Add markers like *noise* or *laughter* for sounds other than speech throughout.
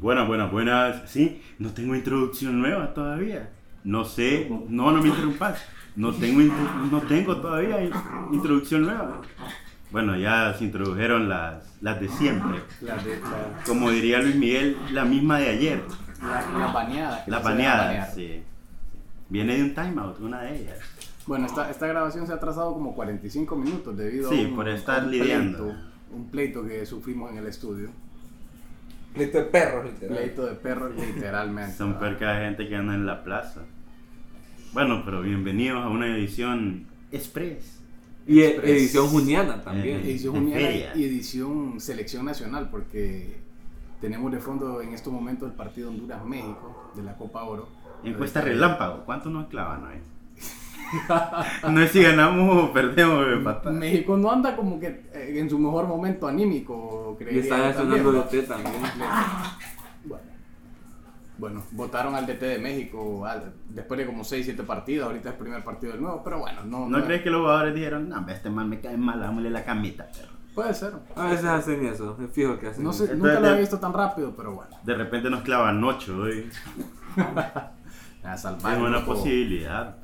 Buenas, buenas, buenas. Sí, no tengo introducción nueva todavía. No sé, no, no me interrumpas. No tengo, no tengo todavía in- introducción nueva. Bueno, ya se introdujeron las, las de siempre. La, de, la, Como diría Luis Miguel, la misma de ayer. la, la baneada. que La se llama baneada, banear. sí. Viene de un timeout, una de ellas. Bueno, esta, esta grabación se ha atrasado como 45 minutos debido Sí, a un, por estar un lidiando. pleito, un pleito que sufrimos en el estudio. Pleito de perros, literal. Pleito de perros, literalmente. Son ¿verdad? perca de gente que anda en la plaza. Bueno, pero bienvenidos a una edición express. Y e- Express. edición juniana también. Eh, Edición Juniana feria. y edición Selección Nacional, porque tenemos de fondo en estos momentos el partido Honduras-México de la Copa Oro. Encuesta relámpago, ¿cuánto nos clavan hoy? *laughs* no es si ganamos o perdemos. México no anda como que eh, en su mejor momento anímico, Y están yo también, sonando de ¿no? té también. Bueno. Bueno, votaron al DT de México al- después de como 6, 7 partidos. Ahorita es el primer partido del nuevo, pero bueno, no. ¿No crees que los jugadores dijeron, no, este man me cae mal, dámosle la camita? perro"? Puede ser. A veces hacen eso, es fijo que hacen No sé, eso. nunca lo he visto tan rápido, pero bueno. De repente nos clavan 8 hoy. A Es una posibilidad.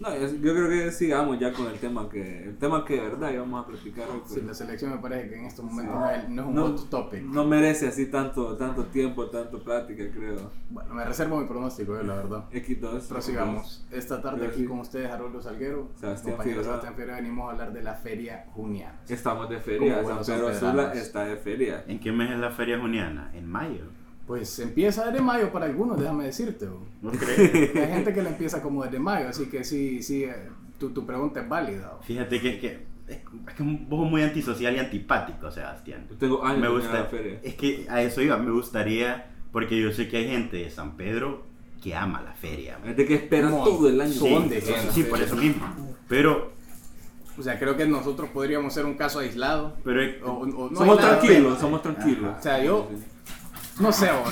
No, yo creo que sigamos ya con el tema que, el tema que de verdad íbamos a platicar hoy. pues, Sí, la selección me parece que en estos momentos no es, no es un no, hot topic. no merece así tanto, tanto tiempo, tanto plática, creo. Bueno, me reservo mi pronóstico, eh, la verdad. X2. Prosigamos. Esta tarde aquí con ustedes, Haroldo Salguero. Sebastián Figueroa. Sebastián Figueroa, venimos a hablar de la Feria Juniana. Estamos de feria, San Pedro. Sula está de feria. ¿En qué mes es la feria juniana? En mayo. Pues empieza desde mayo para algunos, déjame decirte. bro. ¿No crees? *laughs* Hay gente que la empieza como desde mayo, así que sí, sí, eh, tu, tu pregunta es válida. bro. Fíjate que es que es que un poco muy antisocial y antipático, Sebastián. Yo tengo años Me gusta, la feria. es que a eso iba, me gustaría, porque yo sé que hay gente de San Pedro que ama la feria. Es de que esperan todo el año. son Sí, de sí, gente. sí, por eso mismo. Pero, O sea, creo que nosotros podríamos ser un caso aislado. pero es- O- o- no somos aislado, tranquilos, pero- somos tranquilos. O sea, yo- No sé, bro.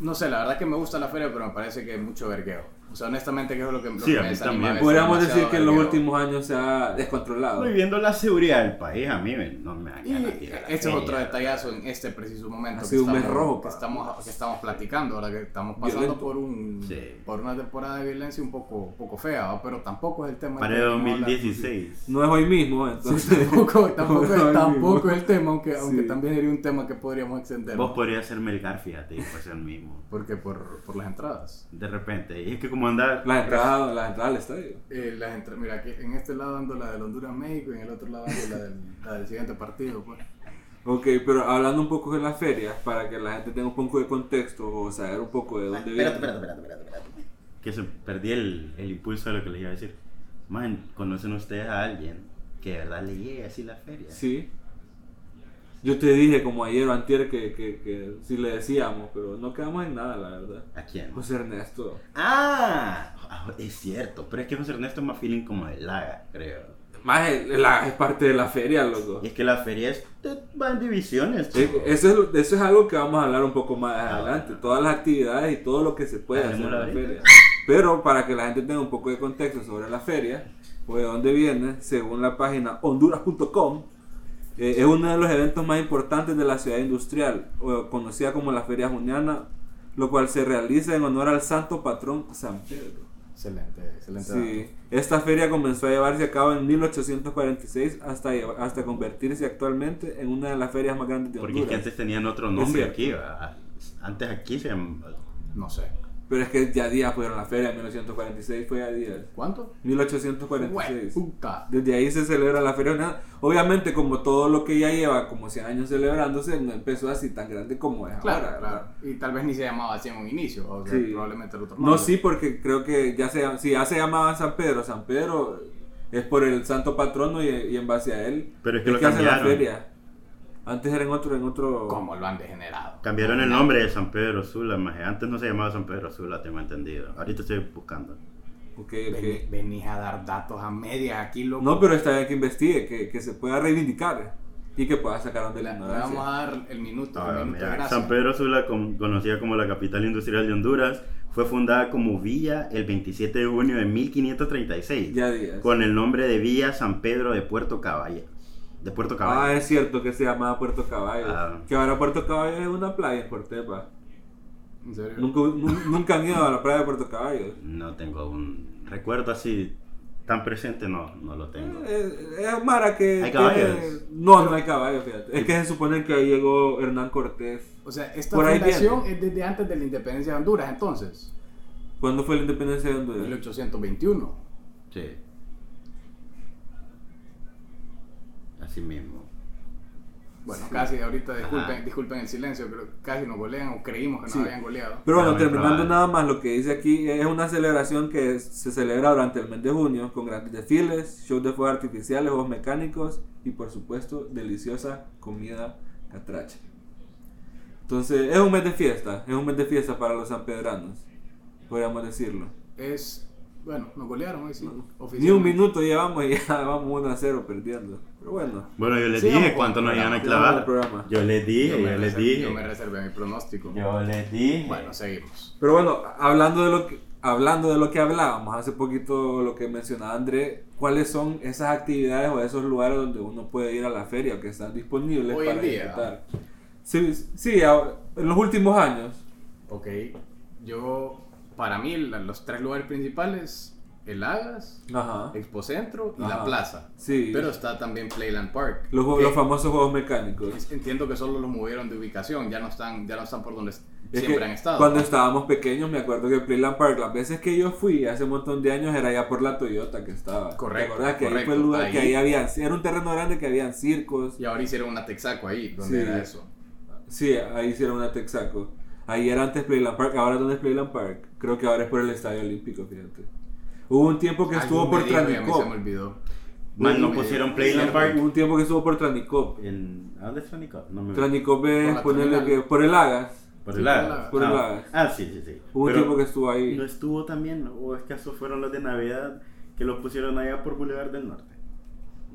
No sé, la verdad que me gusta la feria, pero me parece que es mucho vergueo. O sea, honestamente, que es lo que, lo Sí, que a me mí desanima también. Podríamos decir que en los últimos años se ha descontrolado. Estoy viendo la seguridad del país, a mí me- no me da ganas este es otro detallazo en este preciso momento Ha que sido un mes estamos, rojo, que estamos, que estamos platicando, ahora que estamos pasando Violento. por un Sí. por una temporada de violencia un poco, poco fea, ¿va? pero tampoco es el tema. Para el que venimos a hablar. 2016. No es hoy mismo, entonces. tampoco, tampoco, *laughs* No es tampoco es el tema, aunque, aunque Sí. también sería un tema que podríamos extender. Vos podrías ser Melgar, fíjate, y pues el mismo. Porque por, por las entradas. De repente. Y es que como andar. Las entradas, las entradas al estadio. Eh, las entra- mira, aquí en este lado ando la del Honduras-México y en el otro lado ando la del, la del siguiente partido. Pues. Ok, pero hablando un poco de las ferias, para que la gente tenga un poco de contexto o saber un poco de dónde viene. Que se perdí el, el impulso de lo que les iba a decir. Man, ¿conocen ustedes a alguien que de verdad le llegue así la feria? Sí. Yo te dije como ayer o antier que, que, que sí le decíamos, pero no quedamos en nada, la verdad. ¿A quién? José Ernesto. Ah, ah, es cierto, pero es que José Ernesto es más feeling como de Laga, creo. Más es, la- es parte de la feria, loco. Y es que la feria es, va en divisiones. Chico. Eso es, eso es algo que vamos a hablar un poco más Ah, adelante. bueno. Todas las actividades y todo lo que se puede hacer en la ahorita. feria. Pero para que la gente tenga un poco de contexto sobre la feria, pues de dónde viene, según la página honduras.com, eh, es uno de los eventos más importantes de la ciudad industrial, o conocida como la Feria Juniana, lo cual se realiza en honor al santo patrón San Pedro. Excelente, excelente. Sí, esta feria comenzó a llevarse a cabo en 1846 hasta, hasta convertirse actualmente en una de las ferias más grandes de Porque es que Honduras. antes tenían otro nombre aquí, ¿verdad? Antes aquí se llama... dato. No sé. Pero es que ya días fueron la feria, 1946 fue a días. ¿Cuánto? 1846. puta. Desde ahí se celebra la feria. Obviamente, como todo lo que ya lleva como 100 años celebrándose, no empezó así tan grande como es Claro, ahora. claro. Y tal vez ni se llamaba así en un inicio, o sea, Sí. probablemente el otro No, nombre. sí, porque creo que ya se, si ya se llamaba San Pedro, San Pedro es por el santo patrono y, y en base a él Pero es que lo hace la feria. Antes era en otro, en otro. ¿Cómo lo han degenerado? Cambiaron el nombre de San Pedro Sula, maje. Antes no se llamaba San Pedro Sula, tengo entendido. Ahorita estoy buscando. Ok, ok. Vení- Venís a dar datos a medias aquí, loco. No, pero está bien que investigue, que, que se pueda reivindicar y que pueda sacar de Le, la ignorancia. vamos a dar el minuto, Ah, el minuto de mira, gracia. San Pedro Sula, con- conocida como la capital industrial de Honduras, fue fundada como villa el 27 de junio de 1536, Ya días. con el nombre de Villa San Pedro de Puerto Caballero. De Puerto Ah, Caballo. es cierto que se llamaba Puerto Caballo. Ah. Que ahora Puerto Caballo es una playa en Cortepa. ¿En serio? Nunca, nu- nunca han ido a la playa de Puerto Caballo. No tengo un recuerdo así tan presente, no, no lo tengo. Eh, Es Mara que. ¿Hay tiene- caballos? No, no hay caballos, fíjate. Es que se supone que ahí llegó Hernán Cortés. O sea, esta Por ahí fundación es desde antes de la independencia de Honduras, entonces. ¿Cuándo fue la independencia de Honduras? 1821. Sí. Así mismo. Bueno, Sí. casi ahorita, disculpen, disculpen el silencio, pero casi nos golean o creímos que nos Sí. habían goleado. Pero bueno, terminando nada más, lo que dice aquí es una celebración que se celebra durante el mes de junio con grandes desfiles, shows de fuegos artificiales, juegos mecánicos y por supuesto deliciosa comida catracha. Entonces es un mes de fiesta, es un mes de fiesta para los sanpedranos, podríamos decirlo. Es, bueno, nos golearon hoy sí. Ni un minuto llevamos y *laughs* ya vamos 1 a 0 perdiendo. Pero bueno, Bueno, yo les dije cuánto nos iban a clavar. programa. Yo les dije, Yo yo, me, les reservé, dije. yo me reservé mi pronóstico. Yo les dije. Bueno, seguimos. Pero bueno, hablando de lo que hablando de lo que hablábamos hace poquito, lo que mencionaba André, ¿cuáles son esas actividades o esos lugares donde uno puede ir a la feria o que están disponibles Hoy en para día. disfrutar? Sí, sí, en los últimos años. Ok, yo, para mí, los tres lugares principales, el Agas, Ajá. Expo Centro y la. Plaza. Sí. Pero está también Playland Park. los, juegos- los famosos juegos mecánicos. Entiendo que solo los movieron de ubicación, ya no están, ya no están por donde Es siempre han estado. cuando estábamos pequeños, me acuerdo que Playland Park, las veces que yo fui hace un montón de años, era ya por la Toyota que estaba. Correcto, ¿Te que ahí fue el lugar que Ahí- había, era un terreno grande que habían circos. Y ahora hicieron una Texaco ahí, donde Sí. era eso. Sí, ahí hicieron una Texaco. Ahí era antes Playland Park, ahora ¿dónde es Playland Park? Creo que ahora es por el Estadio Olímpico, fíjate. Hubo un tiempo que estuvo Alguien por mí se me Tranicop. olvidó. Man, no pusieron Playland Park. Hubo un tiempo que estuvo por Tranicop. En, ¿A dónde es Tranicop? No me Tranicop Por es ponerle que por el Agas. Por el la- por el ah, ah, sí, sí, sí. Hubo un tiempo que estuvo ahí. ¿No estuvo también? ¿O es que esos fueron los de Navidad que los pusieron allá por Boulevard del Norte?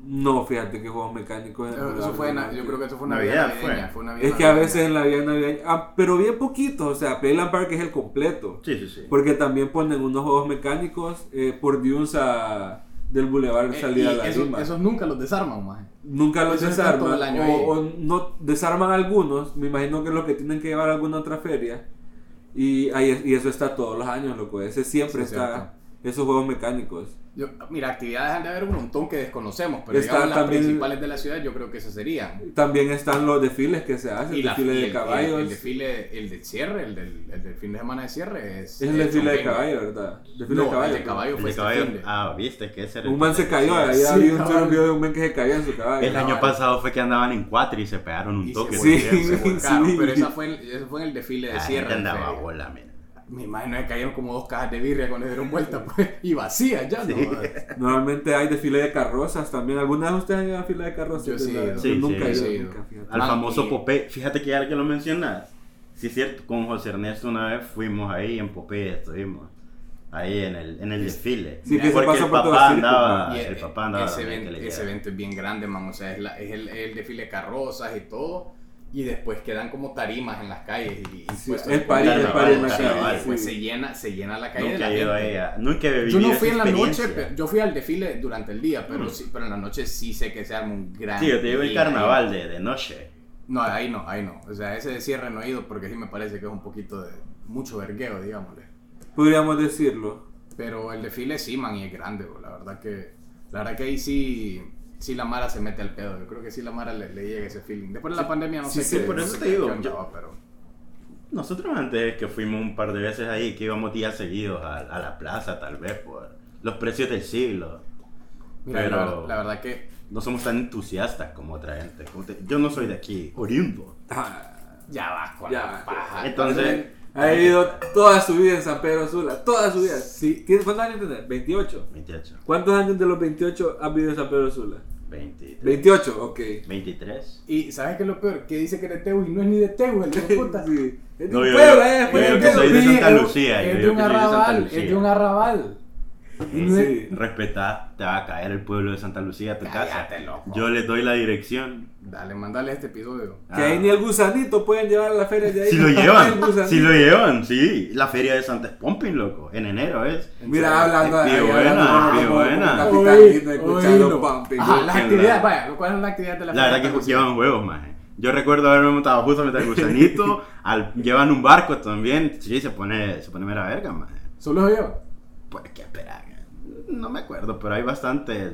No, fíjate que juegos mecánicos. en Eso fue, na- yo creo que eso fue una Navidad navideña. fue. Fue una Navidad Es que a veces en la vida navideña, ah, pero bien poquito, o sea, Playland Park es el completo. Sí, sí, sí. Porque también ponen unos juegos mecánicos eh, por Dunes a, del Boulevard Eh, salida a la esos, Lima. esos nunca los desarman, más. Nunca los Eso desarman. todo el año o, no desarman algunos. Me imagino que es lo que tienen que llevar a alguna otra feria. Y, ahí, y eso está todos los años, loco. Ese siempre Sí, está. cierto. Esos juegos mecánicos. Yo, mira, actividades han de haber un montón que desconocemos, pero Está digamos las también- principales de la ciudad yo creo que esas serían. También están los desfiles que se hacen. Y, El la, desfile de el, caballos. el, el desfile, el de cierre, el del, el del fin de semana de cierre es... es el es desfile de caballo, ¿verdad? Desfile No, de caballo. el de caballo El fue de este caballo. fin de- Ah, viste que ese era Un man se cayó. Ahí Sí, había un video de un man que se cayó en su caballo. El año pasado fue que andaban en cuatro y se pegaron un Y toque. se, Sí, se *laughs* sí. volcaron, pero esa fue el, ese fue en el desfile de Ah, cierre. andaba bola, mira. Me imagino que cayeron como dos cajas de birria cuando dieron vuelta pues, y vacías ya, ¿no? Normalmente hay desfile de carrozas también. ¿Alguna vez ustedes han ido a fila de carrozas? Yo sí. Sí, nunca sí, he ido, nunca, fíjate. Al Man, famoso y- Popeye. Fíjate que ya que lo mencionas. Sí, es cierto. Con José Ernesto una vez fuimos ahí en Popeye. Estuvimos ahí en el, en el desfile. Sí, que Porque el papá el andaba. Y el papá andaba. ese, evento, ese evento es bien grande, man. O sea, es, la- es el, el desfile de carrozas y todo. Y después quedan como tarimas en las calles. Y, y Sí, puestos el party, el party en la y calle, Después sí. se llena, se llena la calle Nunca de la gente. ella. Nunca he Yo no fui en la noche, pero- yo fui al desfile durante el día, pero Mm. sí, pero en la noche sí sé que se arma un gran. Sí, yo te digo el carnaval de, de noche. No, ahí no, ahí no. O sea, ese de cierre no he ido porque sí me parece que es un poquito de mucho vergueo, digámosle. Podríamos decirlo. Pero el desfile sí, man, y es grande, bro. La verdad que, la verdad que ahí sí, sí la Mara se mete al pedo. Yo creo que sí la Mara le, le llega ese feeling. Después de la pandemia no sí, sé sí, qué. por no eso sé te digo, yo- pero Nosotros antes que fuimos un par de veces ahí, que íbamos días seguidos a, a la plaza, tal vez, por los precios del siglo. mira, Pero- la, verdad, la verdad que No somos tan entusiastas como otra gente. Como te- Yo no soy de aquí, oriundo. ya va con Ya. la paja. Entonces, Ha vivido toda su vida en San Pedro Sula. Toda su vida. Sí. ¿Tienes, ¿Cuántos años tienes? 28. 28, ¿Cuántos años de los 28 has vivido en San Pedro Sula? 23, 28, ok. 23. Y ¿sabes qué es lo peor? Que dice que es de Teu y no es ni de Teu, el hijo de *laughs* puta. Sí. Es de No, un yo- pueblo, yo- eh, yo digo es que de- soy de Santa Lucía, yo Es de un arrabal, es de un arrabal. Sí. Respetá, te va a caer el pueblo de Santa Lucía a tu casa. Cállate, loco. Yo le doy la dirección. Dale, mandale este episodio. Que ahí ni el gusanito pueden llevar a la feria de ahí. Si lo El llevan, gusanito. si lo llevan, sí. La feria de Santa Pumping, loco. En enero es. Mira, hablando ahí, buena, como- buena. las actividades, vaya, ¿cuál es la actividad de la La verdad feria? que llevan huevos, más. Yo recuerdo haberme montado justo frente al gusanito. *laughs* al, llevan un barco también. Sí, se pone, se pone mera verga, más. ¿Solo No me acuerdo, pero hay bastantes.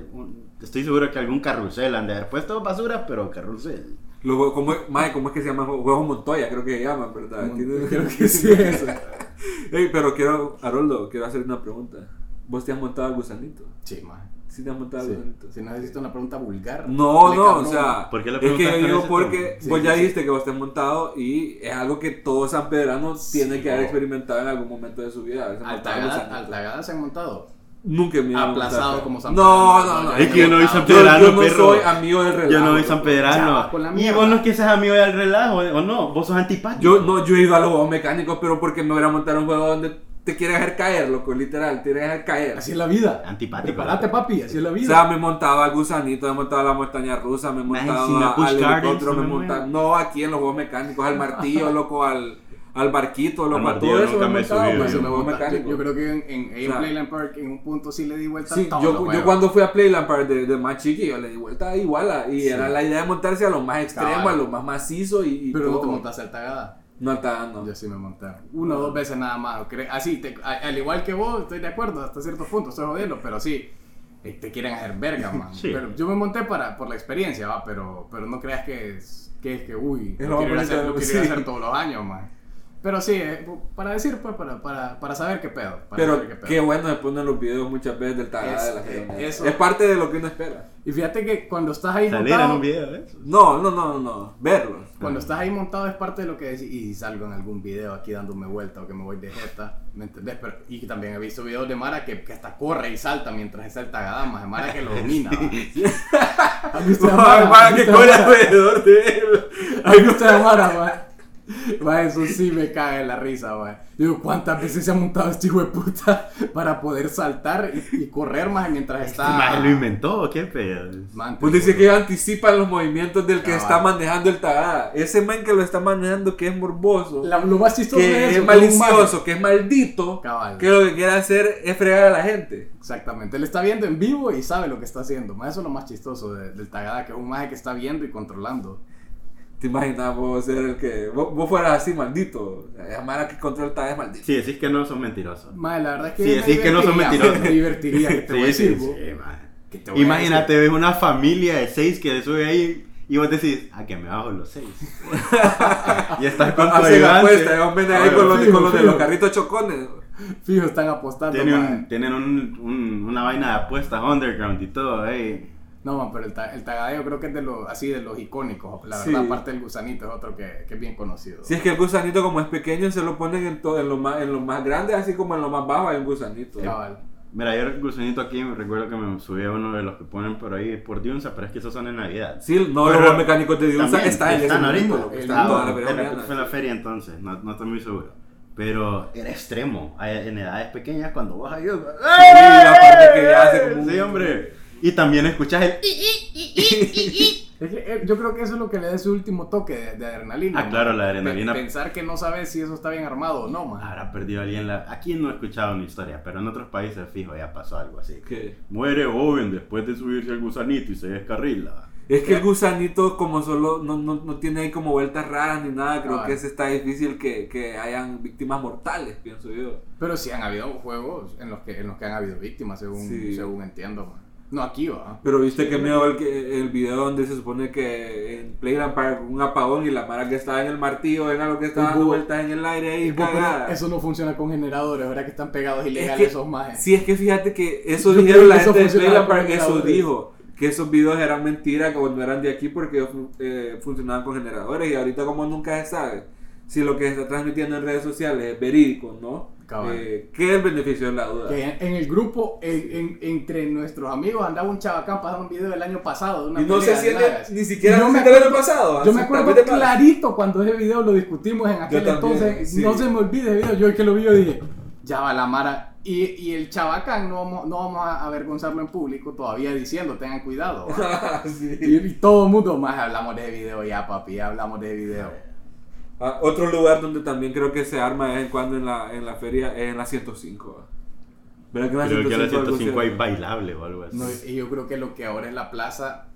Estoy seguro que algún carrusel han de haber puesto basura, pero carrusel. Huevos- ¿cómo, es- mae, ¿cómo es que se llama? Huevos Montoya, creo que se llaman, ¿verdad? Mon- Tiene- Creo que sí es eso. *laughs* Ey, pero quiero, Haroldo, quiero hacer una pregunta. ¿Vos te has montado al gusanito? Sí, man. ¿Sí te has montado al Sí. gusanito? Si necesito una pregunta vulgar. No, no, o sea, ¿Por qué la es que yo digo porque Sí, ya sí, dijiste que vos te has montado y es algo que todo San Pedrano tiene que haber no. experimentado en algún momento de su vida. Altagada. Altagada se han montado. Nunca me a Aplazado montar. como San No, Pedrano. no, no. Es que yo no vi San Pedrano, yo no perro. soy amigo del relajo. Yo no soy San. Pedrano. Y vos no es que seas amigo del relajo, ¿o no? Vos sos antipático. Yo, no, yo he ido a los juegos mecánicos, pero porque me voy a montar un juego donde te quieres dejar caer, loco, literal, te quieres dejar caer. Así es la vida. Antipático. Prepárate, papi, así es la O vida. sea, me montaba al gusanito, me montaba a la montaña rusa, me montaba al helicóptero, me no montaba. No, aquí en los juegos mecánicos, al martillo, *laughs* loco, al, al barquito, loco, a martillo todo eso nunca me pues, yo. me yo, mecánicos. yo creo que en, en, en O sea, Playland Park en un punto sí le di vuelta Sí, a todos yo, yo cuando fui a Playland Park de, de más chiquillo le di vuelta igual a- y Sí. era la idea de montarse a lo más extremo, Cabal. a lo más macizo y, y Pero no todo. te montaste altagada. No, está, no. Yo sí me monté. Una o dos veces nada más. Así, te- al igual que vos, estoy de acuerdo hasta cierto punto, estoy jodiendo, pero sí, eh, te quieren hacer verga, *laughs* man. Sí. Pero yo me monté para, por la experiencia, va, pero, pero no creas que es que, es que uy, Es lo lo quiero, hacer, lo quiero sí. hacer todos los años, man. Pero sí, eh, para decir, pues, para, para, para saber qué pedo. Para Pero saber qué pedo. qué bueno se ponen los videos muchas veces del tagada Es- de la eh, eso- Es parte de lo que uno espera. Y fíjate que cuando estás ahí Salir en montado, un video de eso. No, no, no, no, no. Verlos. Cuando estás ahí montado es parte de lo que decís. Y salgo en algún video aquí dándome vuelta o que me voy de jeta, ¿me entendés? Pero, y también he visto videos de Mara que, que hasta corre y salta mientras está el tagadamas. De Mara que lo domina. *laughs* ¿va? ¿Has visto a Mara? ¿Has que corre Mara? alrededor de él. ¿Has visto a Mara, va? Va, eso sí me cae en la risa, va. Digo, ¿cuántas veces se ha montado este hijo de puta para poder saltar y, y correr más mientras Este está... maje lo inventó, qué pedo. Man, Pues dice que anticipan los movimientos del que Cabal. está manejando el tagada. Ese man que lo está manejando, que es morboso, La- lo más chistoso de que eso, es que un malicioso, que es maldito, Cabal. que lo que quiere hacer es fregar a la gente. Exactamente, él está viendo en vivo y sabe lo que está haciendo. Más eso es lo más chistoso de- del Tagada, que es un maje que está viendo y controlando. ¿Te imaginas vos ser el que. Vos, vos fueras así maldito? La mara que controla es maldito. Si decís que no son mentirosos. Maje, la verdad es que. Sí, me decís que no son mentirosos. Me divertiría, que te voy a decir. vos. a Imagínate, ves una familia de seis que sube ahí y vos decís, ah, que me bajo los seis. *laughs* y estás *laughs* con tu ayudante. hombres ahí Ah, con los, fijo, con los de los carritos chocones. Fijo, están apostando. Tiene maje. un- tienen un- un- una vaina de apuestas underground y todo, eh. No, man, pero el, ta- el Tagada yo creo que es de los, así de los icónicos. La Sí. verdad, aparte del gusanito es otro que, que es bien conocido. Si es que el gusanito, como es pequeño, se lo ponen en, todo, en, lo más, en lo más grande, así como en lo más bajo hay un gusanito. Cabal. Mira, yo el gusanito aquí me recuerdo que me subí a uno de los que ponen por ahí por Diunza, pero es que esos son en Navidad. Sí, no, Pero los mecánicos de Diunza También están en están ahorita. El- la era- fue la feria entonces, no, no estoy muy seguro. Pero era extremo. En edades pequeñas, cuando vas ahí. aparte que ya hace como un- Sí, hombre. Y también escuchas el. *laughs* Es que, yo creo que eso es lo que le da ese último toque de, de adrenalina. Ah, man. claro, la adrenalina. Pe- Pensar que no sabes si eso está bien armado o no, man. Habrá perdido alguien la. Aquí no he escuchado una historia, pero en otros países, fijo, ya pasó algo así. ¿Qué? Muere joven después de subirse al gusanito y se descarrila. Es que el gusanito, como solo no, no, no tiene ahí como vueltas raras ni nada, creo Ah. que es está difícil que, que hayan víctimas mortales, pienso yo. Pero sí han habido juegos en los que, en los que han habido víctimas, según, Sí. según entiendo, man. No aquí, va. Pero viste Sí, que me- miedo el, que- el video donde se supone que en Playland Park un apagón y la mara que estaba en el martillo era lo que estaba dando vueltas en el aire ahí Y cagada. eso no funciona con generadores, ¿verdad? Que están pegados Es ilegales que- esos majes. Sí, es que fíjate que eso Yo dijeron la que eso gente de Playland Park, eso dijo. Que esos videos eran mentira cuando eran de aquí porque eh, funcionaban con generadores y ahorita como nunca se sabe si lo que se está transmitiendo en redes sociales es verídico, ¿no? Cabal. Eh, ¿Qué es el beneficio de la duda? Que en, en el grupo, en- en- entre nuestros amigos, andaba un chabacán pasando un video del año pasado. De una Y no se siente ni siquiera se me siente el año pasado. Yo me acuerdo clarito cuando ese video lo discutimos en aquel también, entonces. sí. No se me olvide ese video. Yo el que lo vi, yo dije, ya va la Mara. Y, y el chabacán, no vamos, no vamos a avergonzarlo en público todavía diciendo, tengan cuidado. *laughs* y, y todo el mundo, más hablamos de video ya, papi, hablamos de video. Ah, otro lugar donde también creo que se arma de vez en cuando en la, en la feria es en la 105. ¿va? ¿Verdad que en la Creo que a la 105 algo 105 se- hay bailable o algo así. No, y yo creo que lo que ahora es la plaza,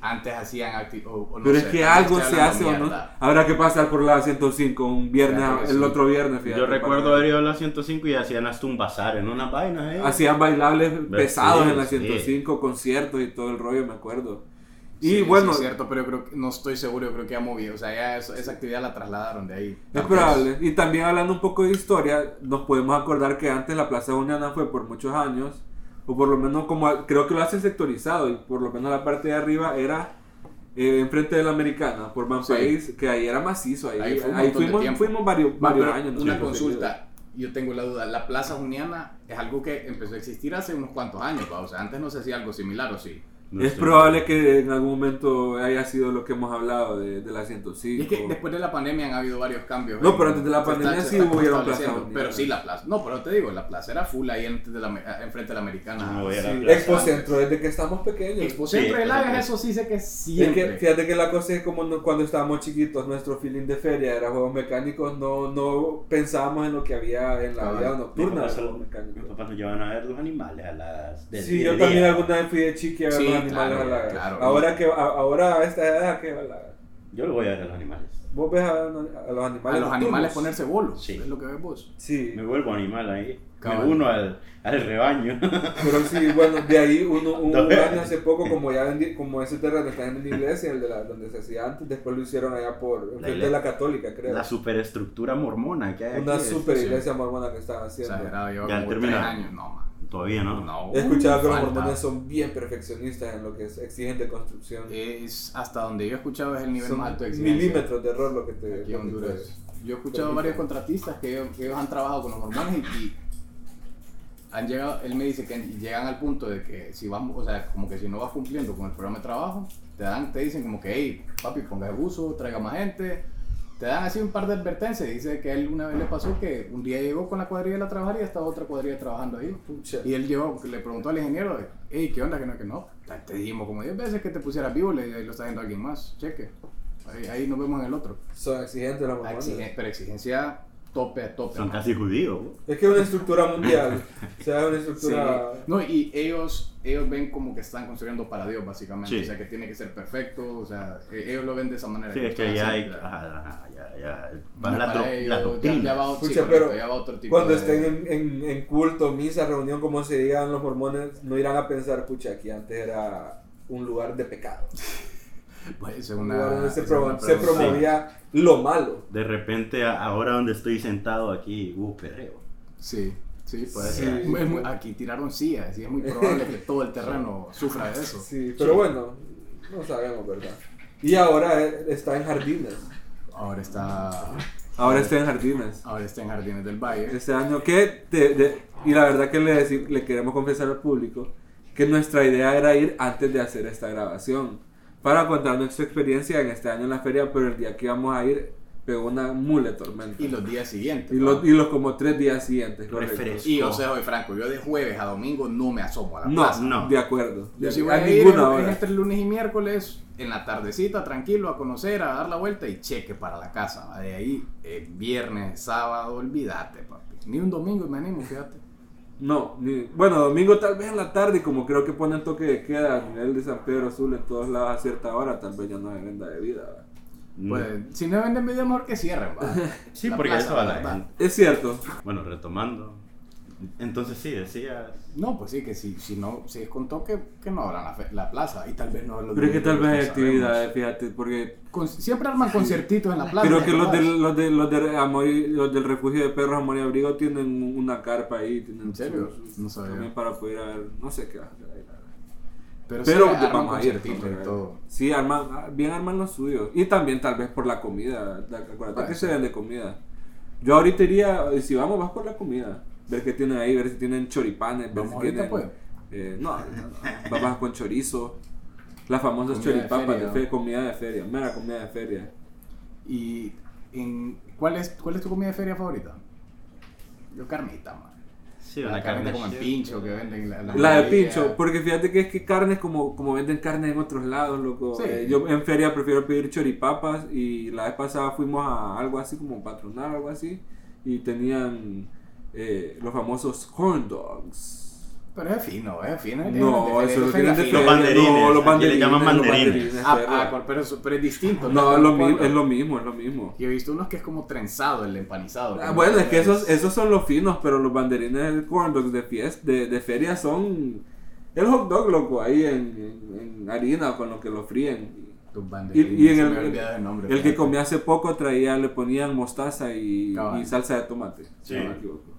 antes hacían acti- o, o no Pero sé, es que algo se hace o no. Habrá que pasar por la 105 un viernes, que el sí. otro viernes. fíjate, Yo recuerdo haber ido a la 105 y hacían hasta un bazar en unas vainas. ¿eh? Hacían bailables pesados en la sí. 105, conciertos y todo el rollo, me acuerdo. Y Sí, bueno, sí, es cierto, pero yo creo que, no estoy seguro, yo creo que ya movido, o sea, ya eso- esa actividad la trasladaron de ahí. es probable. Y también hablando un poco de historia, nos podemos acordar que antes la Plaza Uniana fue por muchos años, o por lo menos como creo que lo hacen sectorizado, y por lo menos la parte de arriba era eh, enfrente de la Americana, por Van Sí. País, que ahí era macizo. Ahí, Ahí ahí fuimos, fuimos varios, Va, varios pero años. Una nosotros consulta, yo tengo la duda, la Plaza Juniana es algo que empezó a existir hace unos cuantos años, ¿va? o sea, antes no se hacía algo similar, ¿o sí? No es probable que en algún momento haya sido lo que hemos hablado de, de la 105. Y es que después de la pandemia han habido varios cambios. No, pero antes de la pandemia se sí hubieron estableciendo, Plaza Uniana. Pero sí, la plaza. No, pero te digo, la plaza era full ahí antes de la, enfrente de la americana. No, la Sí. Expo Centro, desde que estamos pequeños. Expo Sí, Centro de Expo Lagas, Centro. eso sí sé que Es siempre. que fíjate que la cosa es como no- cuando estábamos chiquitos, nuestro feeling de feria era juegos mecánicos, no, no pensábamos en lo que había en la vida nocturna mis papás nos llevan a ver los animales a las. del Sí, yo día. también alguna vez fui de chiqui a ver Sí, los animales claro, a la claro. Ahora que a- ahora a esta edad que a la- Yo lo voy a ver a los animales. vos ves a, a los animales a los animales ponerse bolos. Sí. Es lo que ves vos. Sí, Me vuelvo animal ahí. Cabal. Me uno al, al rebaño. *laughs* pero sí, bueno, de ahí uno, *laughs* un, año hace poco, como ya vendi- como ese terreno está en una iglesia, el de la, donde se hacía antes, después lo hicieron allá por, de iglesia. la católica, creo. La superestructura mormona que hay Una aquí. super sí. iglesia mormona que estaban haciendo. Lleva Ya como tres terminaron. años. No, man. Todavía no. No. He escuchado que los mormones son bien perfeccionistas en lo que es- exigen de construcción. Es hasta donde yo he escuchado es el nivel Son más alto de exigencia. milímetros de error lo que te. Aquí en Honduras. Yo he escuchado varios contratistas que ellos, que ellos han trabajado con los mormones y, y han llegado, él me dice que llegan al punto de que si vamos, o sea, como que si no vas cumpliendo con el programa de trabajo, te dan, te dicen como que, hey, papi, ponga el uso, traiga más gente, te dan así un par de advertencias. Dice que él una vez le pasó que un día llegó con la cuadrilla a trabajar y estaba otra cuadrilla trabajando ahí. Pucha. Y él llegó, le preguntó al ingeniero, hey, ¿qué onda? Que no, que no. Te dijimos como 10 veces que te pusieras vivo, le, lo está viendo alguien más, cheque. Ahí, ahí nos vemos en el otro. Son exigentes los. Exigen- pero exigencia tope a tope. Son casi judíos. Es que es una estructura mundial. o sea, es una Sí. estructura. No, y ellos, ellos ven como que están construyendo para Dios, básicamente. Sí. O sea, que tiene que ser perfecto. O sea, eh, ellos lo ven de esa manera. Sí, es que ya hay. haciendo, ajá, ajá, ya, ya. la, tro- ellos, la ya- doctrina. Ya, va, sí, Pucha, correcto, pero ya va otro tipo Cuando de- estén en, en, en culto, misa, reunión, como se digan los mormones, no irán a pensar, pucha, aquí antes era un lugar de pecado. Pues, es Un una, lugar donde se, una se promovía lo malo. De repente, ahora donde estoy sentado aquí, hubo perreo. Sí, sí, puede Sí. ser. Muy- aquí tiraron sillas y es muy probable que todo el terreno *laughs* sufra de eso. Sí, pero bueno, no sabemos, ¿verdad? Y ahora está en jardines. Ahora está, Ahora está en jardines. ahora está en Jardines del Valle. Este año que, te- de- y la verdad que le, deci- le queremos confesar al público que nuestra idea era ir antes de hacer esta grabación para contar nuestra experiencia en este año en la feria, pero el día que íbamos a ir pegó una mule tormenta. Y los días siguientes. Y ¿no? los, y los como tres días siguientes. Y yo soy franco, yo de jueves a domingo no me asomo a la No, plaza. no. de acuerdo. Yo De- sí voy a a ir ninguna en- en hora. este lunes y miércoles en la tardecita, tranquilo, a conocer, a dar la vuelta y cheque para la casa. ¿va? De ahí, eh, viernes, sábado, olvídate, papi. Ni un domingo me animo, fíjate. No, ni- bueno, domingo tal vez en la tarde, y como creo que ponen toque de queda a nivel de San Pedro Azul en todos lados a cierta hora, tal vez ya no hay venda de vida. ¿va? Pues, si no venden video, mejor que cierren, va. *laughs* Sí, La porque plaza, eso a la ¿verdad? gente. Es cierto. Bueno, retomando. Entonces sí, decías. No, pues sí, que si, si no, si es con toque, que no abran la, la plaza. Y tal vez no los Pero es que tal vez actividades, sabemos. fíjate, porque Con- siempre arman conciertitos en la plaza. creo que los del, los, de, los, de amor y- los del refugio de perros Amor y Abrigo tienen una carpa ahí. Tienen ¿En serio? su- No sabía. También para poder ir a ver, no sé qué va a hacer ahí, la verdad. Pero, Pero sí, arman vamos a ir. conciertitos y todo. Sí, arman, bien arman los suyos. Y también tal vez por la comida. Acuérdate que se vende comida. Yo ahorita iría, eh, si vamos, vas por la comida. Ver qué tienen ahí, ver si tienen choripanes. Ver si tienen, pues. eh, no, *laughs* papas con chorizo. Las famosas Comida de choripapas de, feria, fe, ¿no? comida de feria. Mera comida de feria. ¿Y en, ¿cuál, es, cuál es tu comida de feria favorita? Yo carnita, man. Sí, la carnita carne como en pincho que venden. La, La de pincho, porque fíjate que es que carnes como, como venden carne en otros lados, loco. Sí. Eh, yo en feria prefiero pedir choripapas y la vez pasada fuimos a algo así como patronal, algo así, y tenían eh, los famosos corn dogs. Pero es fino, es fino. No, eso lo tienen de feria Los banderines, no, los aquí le banderines, llaman los banderines. banderines, Ah, ah, pero, pero es distinto. No, es lo, mismo, es lo mismo, es lo mismo. Yo he visto unos que es como trenzado, el empanizado. Ah, bueno, es que esos, es- esos son los finos, pero los banderines de corn dogs de, fiesta, de, de feria son el hot dog, loco, ahí en, en- en harina con lo que lo fríen. Tus Y, banderines, y en el, nombre. que comí hace poco traía, le ponían mostaza y, salsa de tomate, si no me equivoco.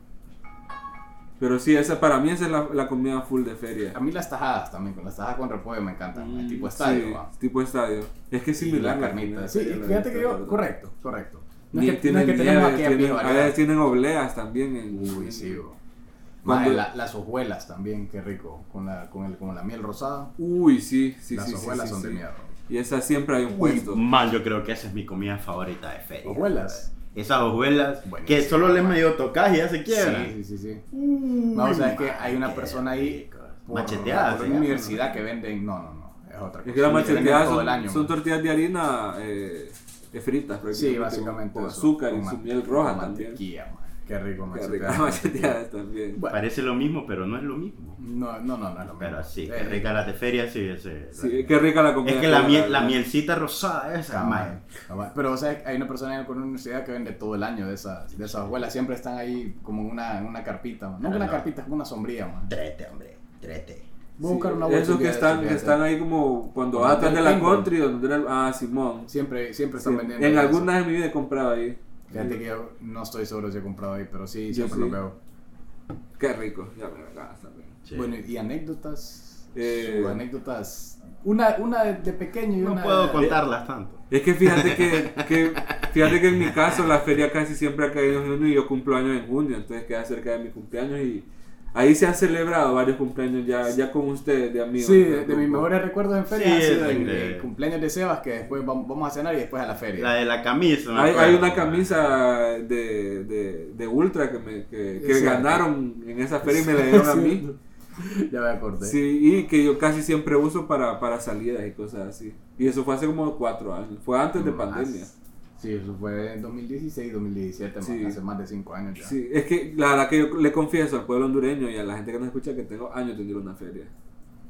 Pero sí, esa para mí esa es la, la comida full de feria. A mí las tajadas también, con las tajadas con repollo me encantan. es Mm, tipo estadio, sí, tipo estadio. Es que es Y similar la la carnita. de Sí, fíjate que estadio, yo, correcto, correcto. No Ni- es que, no es tienen que aquí tienen, a a veces tienen obleas también en Uy, sí, bro. Cuando- Mae, la- las hojuelas también, qué rico. Con la, con el, con la miel rosada. Uy, sí, sí, las sí, sí, hojuelas sí, son sí. de miedo. Y esa siempre hay un Uy, puesto. man, yo creo que esa es mi comida favorita de feria. ¿Hojuelas? Esas hojuelas que Buenísimo, solo le man. medio tocas y ya se quiebran. Sí, sí, sí. sí. Uy, No, o sea, es que hay una persona ahí rico. por, una universidad que venden. No, no, no. Es otra cosa. Es que las macheteadas todo son, el año, son man. tortillas de harina eh, fritas, Sí, básicamente. Con eso, azúcar con y su miel roja también. Qué rico macheteadas *laughs* también. Bueno, Parece lo mismo, pero no es lo mismo. no, no, no, no es lo mismo. Pero sí, qué Eh, rica las de feria, sí. Ese, Sí, qué rica la comida. es que la, miel, la verdad. mielcita rosada esa, cabal. Pero, o sea, hay una persona en una universidad que vende todo el año de esas, de esas abuelas. Siempre están ahí como en una, una carpita. man. No Ah, una no. carpita, es como una sombrilla, man. Trete, hombre, trete. Voy a buscar una bolsa Esos que están, que están ahí como cuando atrás de la country, donde era Ah, Simón. Siempre, siempre Sí, están vendiendo. en algunas de mi vida he comprado ahí. Fíjate que yo no estoy seguro si he comprado ahí, pero sí, Yo siempre sí. lo veo. Qué rico, ya me ganas también. Sí. Bueno, y anécdotas. Eh, anécdotas. Una, una de, de pequeño y no una. puedo contarlas tanto. Es que fíjate que, *laughs* que- fíjate que en mi caso la feria casi siempre ha caído en junio y yo cumplo años en junio, entonces queda cerca de mi cumpleaños y ahí se han celebrado varios cumpleaños ya, ya con ustedes, de amigos. Sí, de, de mis mejores recuerdos en feria Sí, ha sido es el, de- el cumpleaños de Sebas, que después vamos, a cenar y después a la feria. La de la camisa. Hay, hay una camisa de, de, de Ultra que, me, que, que ganaron en esa feria y me la dieron a mí. *laughs* ya me acordé. Sí, y que yo casi siempre uso para, para salidas y cosas así. Y eso fue hace como cuatro años, fue antes de Más. Sí, eso fue en 2016, 2017, Sí. hace más de 5 años ya. Sí, es que la verdad que yo le confieso al pueblo hondureño y a la gente que nos escucha que tengo años de ir a una feria.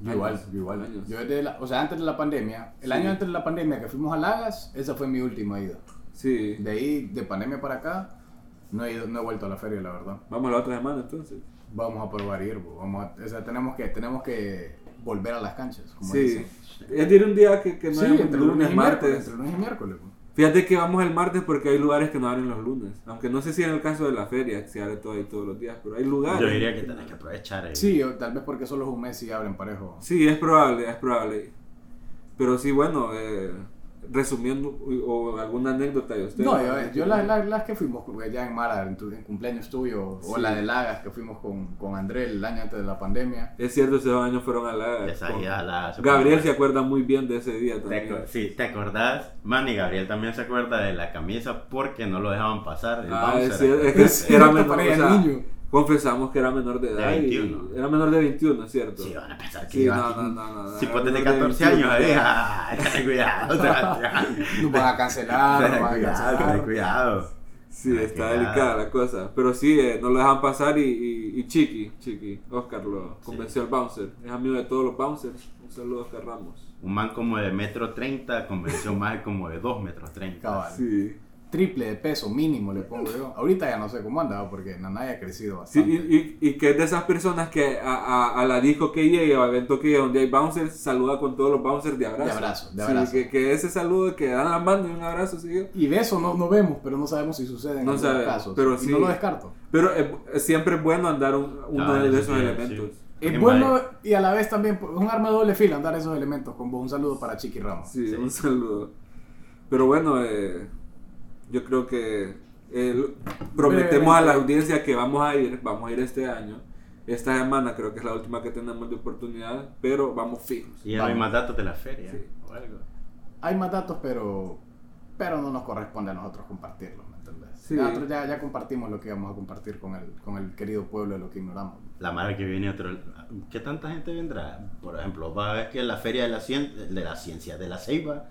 Yo igual, yo igual. años. Yo desde la- o sea, antes de la pandemia, el Sí. año antes de la pandemia que fuimos a Lagas, esa fue mi última ida. Sí. De ahí, de pandemia para acá, no he, ido, no he vuelto a la feria, la verdad. Vamos la otra semana entonces. Vamos a probar ir, vamos a- o sea, tenemos que, tenemos que volver a las canchas, como Sí. dicen. Es de ir un día que, que no Sí, hay entre lunes, lunes y martes. Entre lunes y miércoles. Fíjate que vamos el martes porque hay lugares que no abren los lunes. Aunque no sé si en el caso de la feria se abre todo ahí todos los días, pero hay lugares. Yo diría que tenés que aprovechar. eh. Sí, o tal vez porque solo es un mes y abren parejo. Sí, es probable, es probable. Pero sí, bueno, eh, resumiendo, o alguna anécdota de usted. No, yo, yo las, las, las que fuimos ya en Mara, en, tu, en cumpleaños tuyo, o Sí. la de Lagas que fuimos con, con André el año antes de la pandemia. Es cierto, esos dos años fueron a la... Esa con- ya la- Gabriel se acuerda muy bien de ese día Te también. acu- sí, ¿te acordás? Man y Gabriel también se acuerda de la camisa porque no lo dejaban pasar. el Ah, bouncer. es cierto, es era *laughs* cierto, menor, o sea, niño. Confesamos que era menor de De edad. y- 21. era menor de 21, ¿cierto? Sí, van a pensar que Sí, iba no, aquí. no, no, no, Si de menor de 14 años, 21. ahí, ah, ten cuidado, Nos van a cancelar, nos van a cuidado, ten cancelar. cuidado. Sí, está delicada la cosa. Pero sí, eh, no lo dejan pasar y, y, y Chiqui, Chiqui, Oscar lo convenció al bouncer. Es amigo de todos los bouncers. Un saludo a Oscar Ramos. Un man como de metro 30 convenció un man como de 2 metros 30. Cabal. Sí. Triple de peso mínimo le pongo yo. Ahorita ya no sé cómo anda, porque Nanay ha crecido Sí, bastante. y, y, y que es de esas personas que a, a, a la disco que llegue o al evento que llegue donde hay bouncers, saluda con todos los bouncers de abrazo. De abrazo, de Sí, abrazo. que, que ese saludo que dan la mano y un abrazo seguido. Y de eso no, no vemos, pero no sabemos si sucede en No algunos sabemos, casos. pero y sí. no lo descarto. Pero siempre es bueno andar un- uno Ah, de eso esos sí, elementos. sí. Es bueno y a la vez también es un arma de doble fila andar esos elementos con vos. Un saludo para Chiqui Ramos. Sí, Sí. un saludo. Pero bueno, eh, yo creo que eh, prometemos a la audiencia que vamos a ir, vamos a ir este año. Esta semana creo que es la última que tenemos de oportunidad, pero vamos fijos. Y no hay Vamos. más datos de la feria. Sí. O algo. Hay más datos, pero pero no nos corresponde a nosotros compartirlo, ¿me entendés? Sí. Nosotros ya, ya compartimos lo que íbamos a compartir con el, con el querido pueblo de lo que ignoramos. La madre que viene otro. ¿Qué tanta gente vendrá? Por ejemplo, va a ver que la feria de la, cien- de la ciencia, de la ceiba,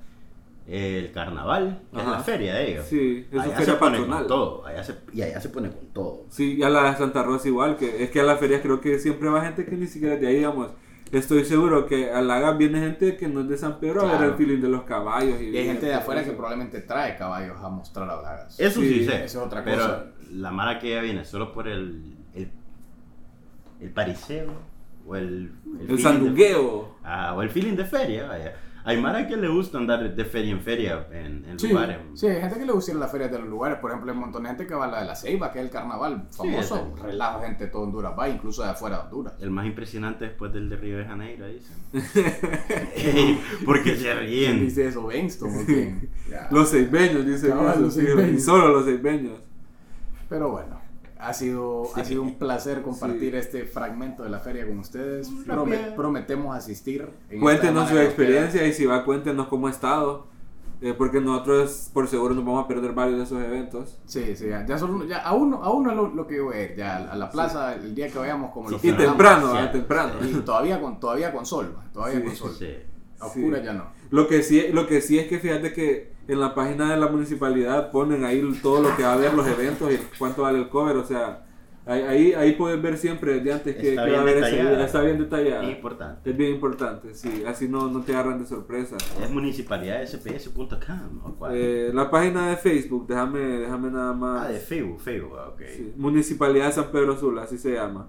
el carnaval, que es la feria de ellos. Sí, es su allá feria se pone con todo. Allá se, y allá se pone con todo. Sí, y a la de Santa Rosa igual, que es que a las ferias creo que siempre va gente que ni siquiera es de ahí, digamos. Estoy seguro que a la GAM viene gente que no es de San Pedro a ver Claro. el feeling de los caballos. Y, Y hay gente de afuera que eso. probablemente trae caballos a mostrar a Bragas. Eso sí, Sí, sé. eso es otra pero cosa. la mara que ya viene solo por el. el, el pariseo o el. El de- sandungueo. Ah, o el feeling de feria, vaya. Hay mara que le gusta andar de feria en feria en, en Sí, lugares. sí, hay gente que le gusta ir a las ferias de los lugares. Por ejemplo, hay un montón de gente que va a la de la Ceiba, que es el carnaval famoso. ese. Relajo gente de todo Honduras va, incluso de afuera de Honduras. El más impresionante después del de Río de Janeiro, dicen. *laughs* Ey, Porque se ¿Quién ríen. dice eso? ¿Benston o quién? Ya. Los seibeños, dice Cabal, los sí, seibeños. y solo los seibeños. Pero bueno, ha sido, ha Sí. sido un placer compartir Sí. este fragmento de la feria con ustedes. Prometemos asistir. Cuéntenos su experiencia y si va, cuéntenos cómo ha estado. eh, porque nosotros, por seguro, nos vamos a perder varios de esos eventos. Sí, sí, ya, ya, solo- ya a uno, a uno lo, lo que yo voy a ir, ya a la plaza el día que vayamos como Sí, los sí. Y temprano, sí. temprano. Y todavía con, todavía con sol, todavía Sí, con sol. Sí. A oscuras Sí. ya no. Lo que, sí, lo que sí es que fíjate que en la página de la municipalidad ponen ahí todo lo que va a haber, los eventos y cuánto vale el cover. O sea, ahí, ahí, puedes ver siempre desde antes que, Está que va a haber ese. Está bien detallada. Es importante. Es bien importante, sí. Así no, no te agarran de sorpresa. Es municipalidad sps.com. Eh, la página de Facebook, déjame, déjame nada más. ah, de Facebook, Facebook, ah, ok. Sí, Municipalidad de San Pedro Sula, así se llama.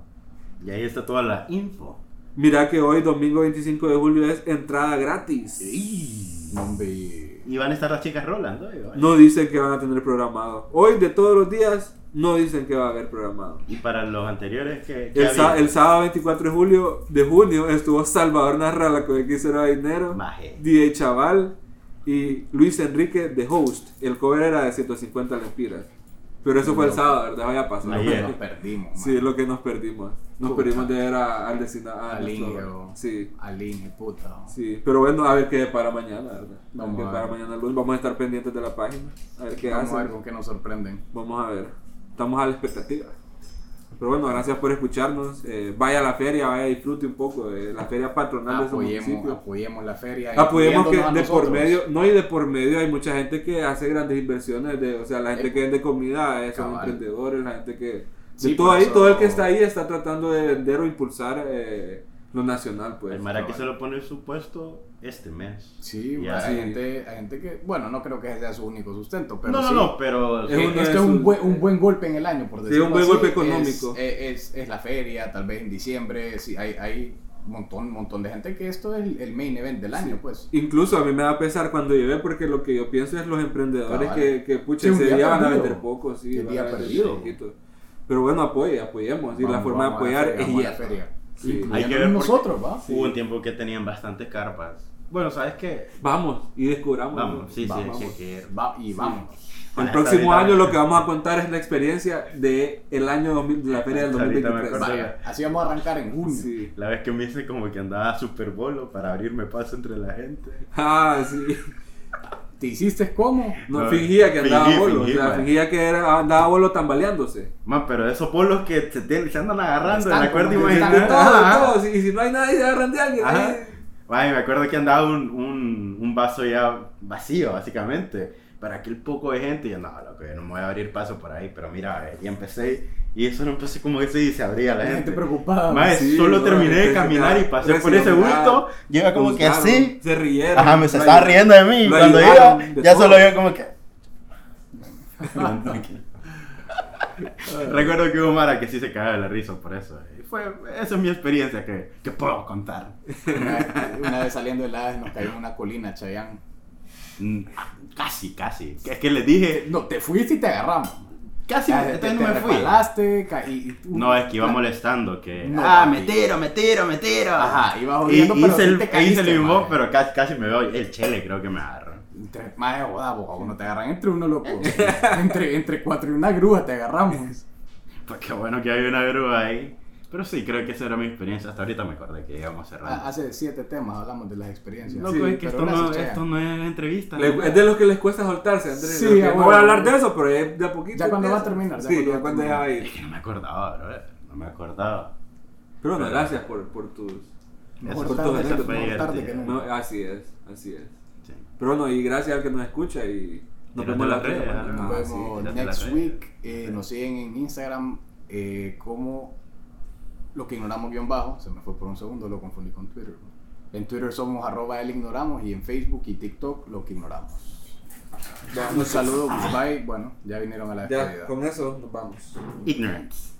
Y ahí está toda la info. Mira que hoy, domingo 25 de julio, es entrada gratis. Y Hombre. Y van a estar las chicas rolando. No dicen que van a tener programado. Hoy, de todos los días, no dicen que va a haber programado. Y para los anteriores, que El, sa- el sábado 24 de julio de junio estuvo Salvador Narrala con X Dinero, Maje. DJ Chaval y Luis Enrique de Host. El cover era de 150 lempiras. Pero eso fue el sábado, ¿verdad? Vaya pasó. Ayer. que nos perdimos. man. Sí, es lo que nos perdimos. Nos Puta. perdimos de ver a- al vecino. Al Indio. Sí. Aline, puta. Sí, pero bueno, a ver qué para mañana, ¿verdad? Vamos a ver para mañana lunes. Vamos a estar pendientes de la página. A ver qué Vamos hacen. a ver con qué nos sorprenden. Vamos a ver. Estamos a la expectativa. Pero bueno, gracias por escucharnos. Eh, vaya a la feria, vaya disfrute un poco de la feria patronal de Apoyemos, municipio. apoyemos la feria. Apoyemos que de por medio, no y de por medio hay mucha gente que hace grandes inversiones, de, o sea, la gente Eh, que vende comida, eh, son emprendedores, la gente que... De todo ahí, todo el que está ahí está tratando de vender o impulsar eh, lo nacional, pues. El Mara que cabal. se lo pone su puesto este mes. Sí, Y hay, así. gente, hay gente que, bueno, no creo que sea su único sustento, pero no, no, sí, no, pero. Es de esto es un buen, un buen golpe en el año, por Sí, decirlo un buen así. golpe Es- económico. Es, es, es la feria, tal vez en diciembre, sí, hay, hay un montón, montón de gente que esto es el, main event del año, pues. Incluso a mí me da pesar cuando llevé porque lo que yo pienso es los emprendedores Cabal. que, que pucha, Sí, un ese día día van a vender poco, sí, Un día a vender perdido. poquito. Pero bueno, apoye, apoyemos. Y la Vamos- forma de a la apoyar feria, es vamos a la feria. Sí. Hay que ver nosotros, ¿va? Hubo un tiempo que tenían bastantes carpas. Bueno, ¿sabes qué? Vamos y descubramos. Vamos, sí, sí, Vamos. sí, hay que. Va, y vamos. El próximo ahorita- año lo que vamos a contar es la experiencia de el año 2000, de la feria del Ahorita me 2023. acuerdo. Vaya, así vamos a arrancar en junio. Sí. La vez que me hice como que andaba super bolo para abrirme paso entre la gente. Ah, sí. ¿Te hiciste cómo? No, No, fingía que andaba fingí, bolo, fingí, o sea, man. fingía que era, andaba bolo tambaleándose. Man, pero esos polos que se, tienen- se andan agarrando en la cuerda imaginaria. de todo, de Ajá. todo, Y si no hay nadie, se agarran de alguien. Ahí. Ay, me acuerdo que andaba un, un, un vaso ya vacío, básicamente. Para aquel poco de gente, y yo, no, loco, yo no me voy a abrir paso por ahí. Pero mira, eh, y empecé, y eso no empecé como que se, se abría la La gente gente. preocupada. Mae, Sí, solo no, terminé de caminar y pasé por ese bulto. Llega como que así. Se rieron. Ajá, me se estaba ayudaron. riendo de mí. Cuando iba, ya todo. solo yo como que. Recuerdo que hubo Mara que sí se cagaba de la risa por eso. Y fue, esa es mi experiencia que, que puedo contar. Una, vez- una vez saliendo de la nos cayó en una colina, Chayán. Mm, Casi, casi. Es que les dije, No, te fuiste y te agarramos. casi, Ya, te, entonces te no me fui. y, tú- No, es que iba molestando, que... No, ah, papi. me tiro, me tiro, me tiro. Ajá, ibas Y jodiendo, pero hice el, te hice caíste, el mismo, pero casi, casi me veo. El chele creo que me agarró. Entre, de joda, boca, uno te agarran entre uno, loco. entre, entre cuatro y una grúa te agarramos. *laughs* Pues qué bueno que hay una grúa ahí. Pero sí, creo que esa era mi experiencia. Hasta ahorita me acordé que íbamos cerrando. Ah, Hace siete temas hablamos de las experiencias. Loco, sí, es que esto, no, esto no es entrevista. Le- ¿no? es de los que les cuesta soltarse, Andrés. Sí, no voy a hablar de eso, pero es de a poquito. Ya cuando va a terminar, ya Sí, ya cuando ya va a Es ir. que no me acordaba, bro. No me acordaba. Pero bueno, gracias por, por tus. Mejor Eso- tarde, eso que, fue mejor tarde que divertido. nunca. No, así es, así es. Sí. Pero bueno, y gracias al que nos escucha y nos vemos las la semana. Nos Ah, vemos next week. Eh, nos siguen en Instagram eh, como lo que ignoramos guion bajo. Se me fue por un segundo, lo confundí con Twitter. En Twitter somos arroba el ignoramos y en Facebook y TikTok lo que ignoramos. Un saludo, bye. Bueno, ya vinieron a la Ya, despedida. con eso nos vamos. Ignorance.